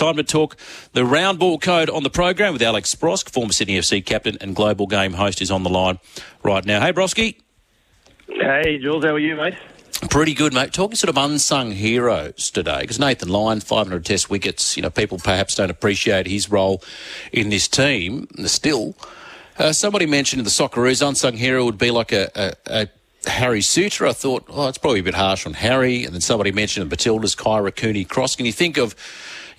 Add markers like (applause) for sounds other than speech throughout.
time to talk the round ball code on the program with Alex Brosque, former Sydney FC captain and global game host, is on the line right now. Hey, Brosky. Hey, Jules, how are you, mate? Pretty good, mate. Talking sort of unsung heroes today, because Nathan Lyon, 500 test wickets, you know, people perhaps don't appreciate his role in this team. Still, uh, somebody mentioned in the Socceroos, unsung hero would be like a, a, a Harry Suter. I thought, oh, it's probably a bit harsh on Harry. And then somebody mentioned the Matildas, Kyra Cooney Cross. Can you think of,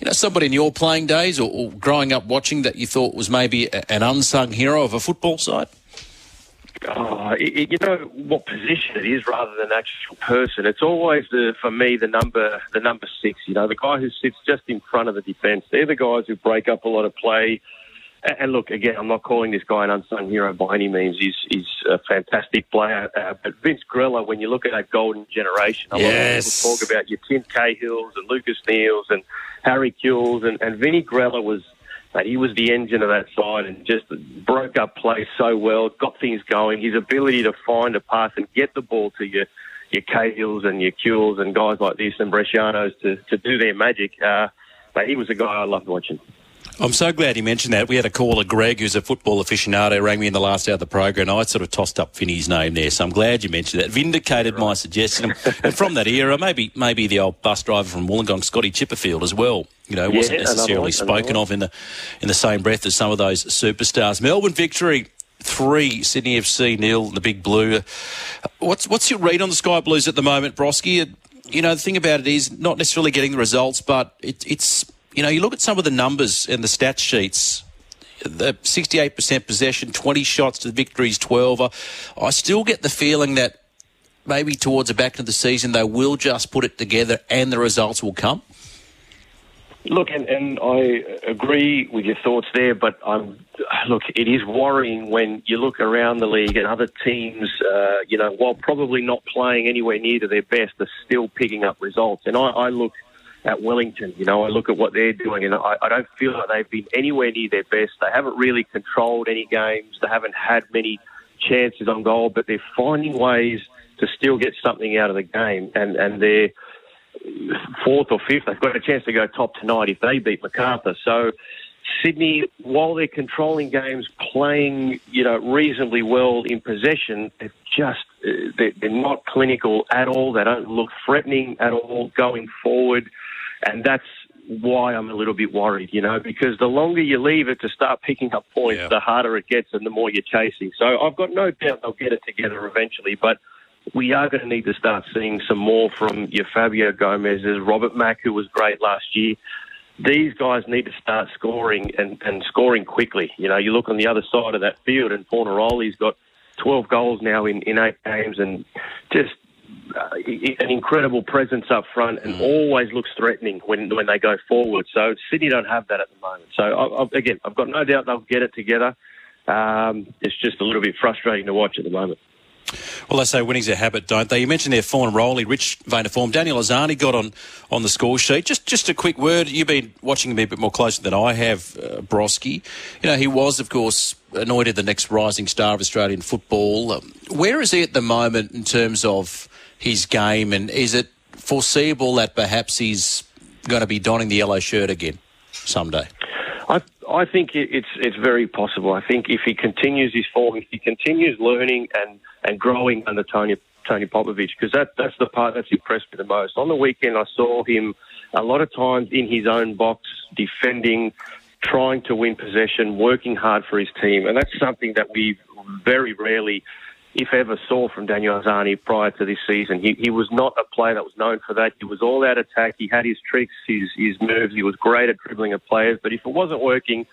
you know, somebody in your playing days or, or growing up watching that you thought was maybe an unsung hero of a football side? Oh, it, you know what position it is rather than actual person. It's always the for me the number the number six. You know the guy who sits just in front of the defence. They're the guys who break up a lot of play. And look, again, I'm not calling this guy an unsung hero by any means. He's, he's a fantastic player. Uh, but Vince Grella, when you look at that golden generation, a yes. lot of people talk about your Tim Cahills and Lucas Neills and Harry Kewells, and, and Vinny Grella was Mate, he was the engine of that side and just broke up play so well, got things going. His ability to find a pass and get the ball to your your Cahills and your Kewells and guys like this and Brescianos to, to do their magic. Uh, but he was a guy I loved watching. I'm so glad you mentioned that. We had a caller, Greg, who's a football aficionado, rang me in the last hour of the program, and I sort of tossed up Vinny's name there. So I'm glad you mentioned that. Vindicated my suggestion. and from that era, maybe maybe the old bus driver from Wollongong, Scotty Chipperfield, as well. You know, wasn't necessarily one, spoken of in the in the same breath as some of those superstars. Melbourne victory. Three Sydney FC nil, the big blue. What's what's your read on the Sky Blues at the moment, Broski? You know, the thing about it is not necessarily getting the results, but it, it's you know, you look at some of the numbers and the stat sheets. The 68% possession, 20 shots to the victories, 12. I, I still get the feeling that maybe towards the back of the season they will just put it together and the results will come. Look, and, and I agree with your thoughts there, but I'm look. It is worrying when you look around the league and other teams, uh, you know, while probably not playing anywhere near to their best, are still picking up results. And I, I look at Wellington. You know, I look at what they're doing, and I, I don't feel like they've been anywhere near their best. They haven't really controlled any games. They haven't had many chances on goal, but they're finding ways to still get something out of the game, and and they're fourth or fifth. They've got a chance to go top tonight if they beat Macarthur. So. Sydney, while they're controlling games, playing you know reasonably well in possession, uh, they're just they're not clinical at all. They don't look threatening at all going forward, and that's why I'm a little bit worried. You know, because the longer you leave it to start picking up points, Yeah. the harder it gets, and the more you're chasing. So I've got no doubt they'll get it together eventually, but. We are going to need to start seeing some more from your Fabio Gomes's, Robert Mak, who was great last year these guys need to start scoring and, and scoring quickly. You know, you look on the other side of that field, and Fornaroli's got 12 goals now in, in eight games, and just an incredible presence up front, and always looks threatening when when they go forward. So Sydney don't have that at the moment. So I, I, again, I've got no doubt they'll get it together. Um, it's just a little bit frustrating to watch at the moment. Well, they say winning's a habit, don't they? You mentioned their Fornaroli, rich vein of form. Daniel Arzani got on, on the score sheet. Just just a quick word. You've been watching him a bit more closely than I have, uh, Broski. You know, he was, of course, anointed the next rising star of Australian football. Um, where is he at the moment in terms of his game, and is it foreseeable that perhaps he's going to be donning the yellow shirt again someday? I I think it's it's very possible. I think if he continues his form, if he continues learning and, and growing under Tony Tony Popovich, because that that's the part that's impressed me the most. On the weekend, I saw him a lot of times in his own box, defending, trying to win possession, working hard for his team, and that's something that we very rarely. If ever saw from Daniel Arzani prior to this season, he, he was not a player that was known for that. He was all out attack. He had his tricks, his his moves. He was great at dribbling at players. But if it wasn't working,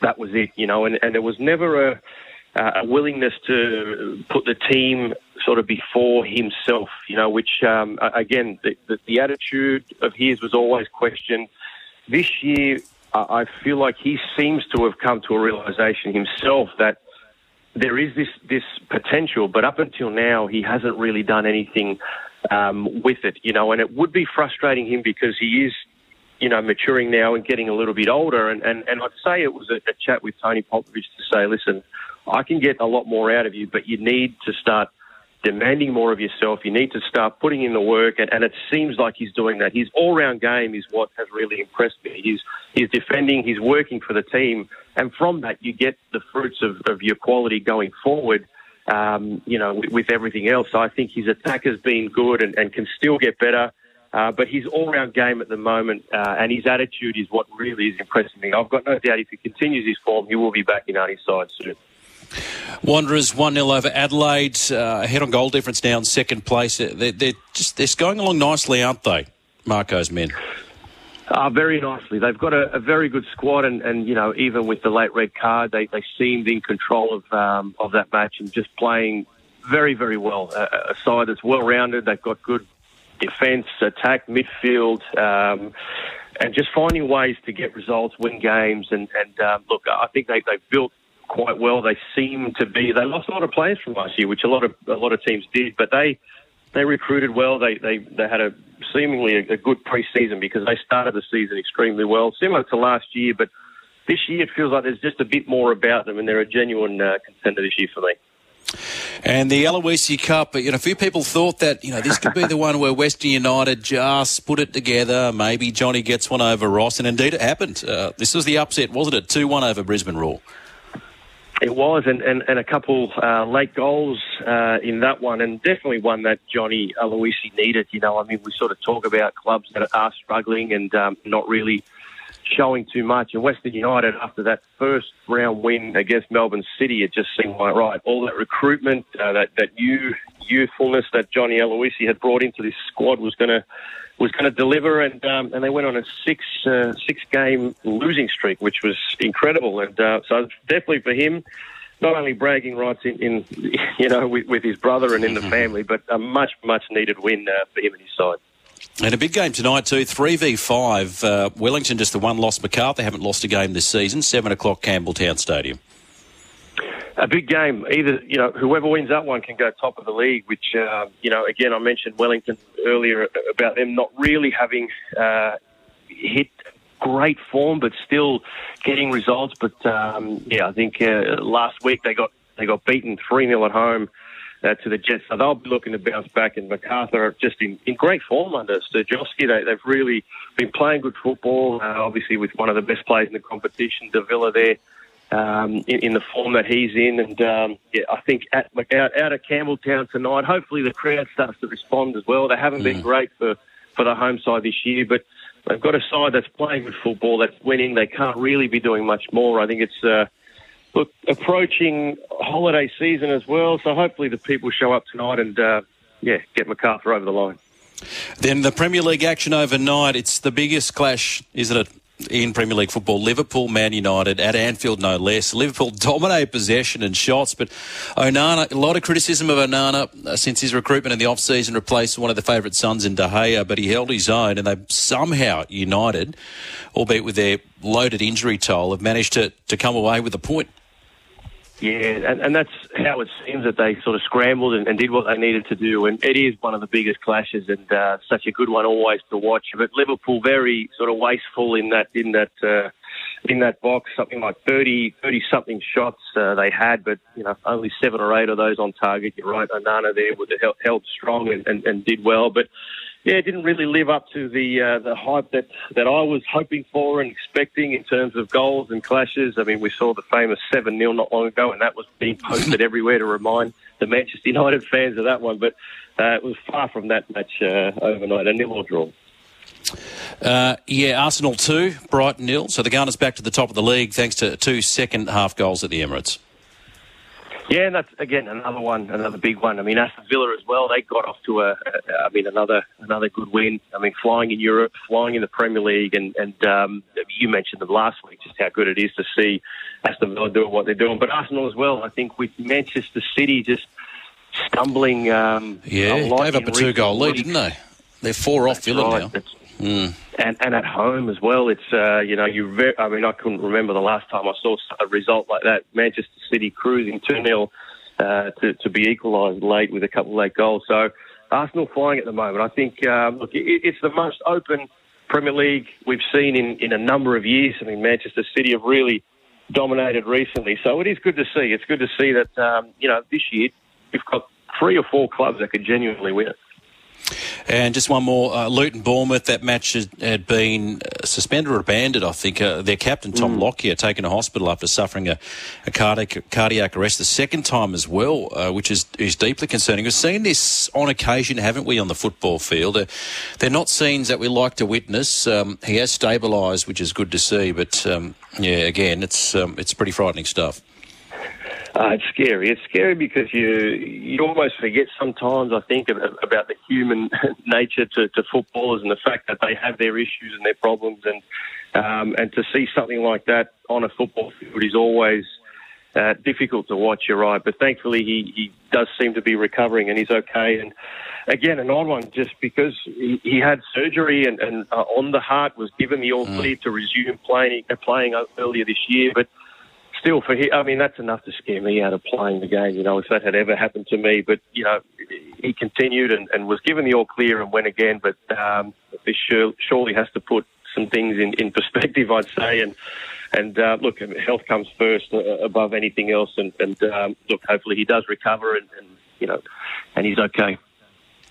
that was it, you know. And, and there was never a, a willingness to put the team sort of before himself, you know. Which um, again, the, the, the attitude of his was always questioned. This year, I I feel like he seems to have come to a realization himself that there is this this potential, but up until now, he hasn't really done anything um, with it, you know. And it would be frustrating him because he is, you know, maturing now and getting a little bit older. And and, and I'd say it was a, a chat with Tony Popovich to say, listen, I can get a lot more out of you, but you need to start demanding more of yourself. You need to start putting in the work, and, and it seems like he's doing that. His all-round game is what has really impressed me. He's he's defending, he's working for the team, and from that you get the fruits of, of your quality going forward. Um, you know, with, with, everything else, I think his attack has been good and, and can still get better. Uh, but his all-round game at the moment uh, and his attitude is what really is impressing me. I've got no doubt if he continues his form, he will be back in our side soon. Wanderers 1 0 over Adelaide, uh, ahead on goal difference now in second place. They're, they're, just they're going along nicely, aren't they, Marko's men? Uh, very nicely. They've got a, a, very good squad, and, and you know, even with the late red card, they, they seemed in control of um, of that match and just playing very, very well. Uh, a side that's well rounded. They've got good defence, attack, midfield. Um, and just finding ways to get results, win games, and, and um, look, I think they, they've built quite well. They seem to be. They lost a lot of players from last year, which a lot of a lot of teams did, but they they recruited well. They they they had a seemingly a, a good preseason because they started the season extremely well, similar to last year. But this year it feels like there's just a bit more about them, and they're a genuine uh, contender this year for me. And the Aloisi Cup, you know, a few people thought that, you know, this could be the one where Western United just put it together. Maybe Johnny gets one over Ross, and indeed it happened. Uh, this was the upset, wasn't it? 2 1 over Brisbane Roar. It was, and, and, and a couple uh, late goals uh, in that one, and definitely one that Johnny Aloisi needed. You know, I mean, we sort of talk about clubs that are struggling and um, not really showing too much. And Western United, after that first round win against Melbourne City, it just seemed like right, all that recruitment, uh, that that new youthfulness that Johnny Aloisi had brought into this squad was going to was going to deliver, and um, and they went on a six uh, six game losing streak, which was incredible. And uh, so definitely for him, not only bragging rights in, in (laughs) you know with, with, his brother and in the mm-hmm. family, but a much much needed win uh, for him and his side. And a big game tonight too, three v five. Uh, Wellington just the one loss. Macarthur haven't lost a game this season. Seven o'clock, Campbelltown Stadium a big game. Either you know whoever wins that one can go top of the league. Which uh, you know again I mentioned Wellington earlier about them not really having uh, hit great form, but still getting results. But um, yeah, I think uh, last week they got they got beaten three 0 at home. Uh, to the Jets, so they'll be looking to bounce back. And Macarthur are just in, in great form under Sterjovski. They, they've really been playing good football. Uh, obviously, with one of the best players in the competition, Davila there um, in, in, the form that he's in. And um, yeah, I think at, out, out at Campbelltown tonight, hopefully the crowd starts to respond as well. They haven't mm. been great for, for the home side this year, but they've got a side that's playing good football, that's winning. They can't really be doing much more. I think it's uh, look approaching holiday season as well, so hopefully the people show up tonight and uh, yeah, get Macarthur over the line. Then the Premier League action overnight. It's the biggest clash, isn't it, in Premier League football. Liverpool, Man United at Anfield, no less. Liverpool (laughs) dominate possession and shots, but Onana, a lot of criticism of Onana uh, since his recruitment in the off-season replaced one of the favourite sons in De Gea, but he held his own and they somehow, United, albeit with their loaded injury toll, have managed to, to come away with a point. Yeah, and, and that's how it seems that they sort of scrambled and, and, did what they needed to do. And it is one of the biggest clashes and uh, such a good one always to watch. But Liverpool very sort of wasteful in that in that uh, in that box. Something like 30, 30 something shots uh, they had, but you know only seven or eight of those on target. You're right, Onana there would have held strong and, and, and did well, but yeah, it didn't really live up to the uh, the hype that, that I was hoping for and expecting in terms of goals and clashes. I mean, we saw the famous 7 0 not long ago, and that was being posted (laughs) everywhere to remind the Manchester United fans of that one. But uh, it was far from that match uh, overnight, a nil or draw. Uh, yeah, Arsenal 2, Brighton nil. So the Gunners back to the top of the league thanks to two second half goals at the Emirates. Yeah, and that's again another one, another big one. I mean, Aston Villa as well. They got off to a, a I mean, another another good win. I mean, flying in Europe, flying in the Premier League, and and um, you mentioned them last week, just how good it is to see Aston Villa doing what they're doing. But Arsenal as well. I think with Manchester City just stumbling. Um, yeah, they gave up a two-goal lead, didn't they? They're four off Villa right. now. That's, Mm. And and at home as well, it's uh, you know you. Very, I mean, I couldn't remember the last time I saw a result like that. Manchester City cruising two 0 uh, to to be equalised late with a couple of late goals. So Arsenal flying at the moment. I think um, look, it, it's the most open Premier League we've seen in in a number of years. I mean, Manchester City have really dominated recently, so it is good to see. It's good to see that um, you know this year we've got three or four clubs that could genuinely win it. And just one more, uh, Luton Bournemouth. That match had, had been uh, suspended or abandoned. I think uh, their captain Tom mm. Lockyer taken to hospital after suffering a, a cardiac, cardiac arrest the second time as well, uh, which is is deeply concerning. We've seen this on occasion, haven't we, on the football field? Uh, they're not scenes that we like to witness. Um, he has stabilised, which is good to see. But um, yeah, again, it's um, it's pretty frightening stuff. Uh, it's scary. It's scary because you you almost forget sometimes. I think about the human (laughs) nature to, to footballers and the fact that they have their issues and their problems, and um, and to see something like that on a football field is always uh, difficult to watch. You're right, but thankfully he, he does seem to be recovering and he's okay. And again, an odd one just because he, he had surgery and, and uh, on the heart was given the all mm. clear to resume playing uh, playing earlier this year, but still, for him, I mean, that's enough to scare me out of playing the game. You know, if that had ever happened to me, but you know, he continued and, and was given the all clear and went again. But um, this surely has to put some things in, in perspective, I'd say. And and uh, look, health comes first uh, above anything else. And, and um, look, hopefully he does recover and, and you know, and he's okay.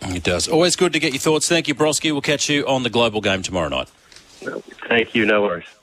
It does. Always good to get your thoughts. Thank you, Broski. We'll catch you on the global game tomorrow night. Thank you. No worries.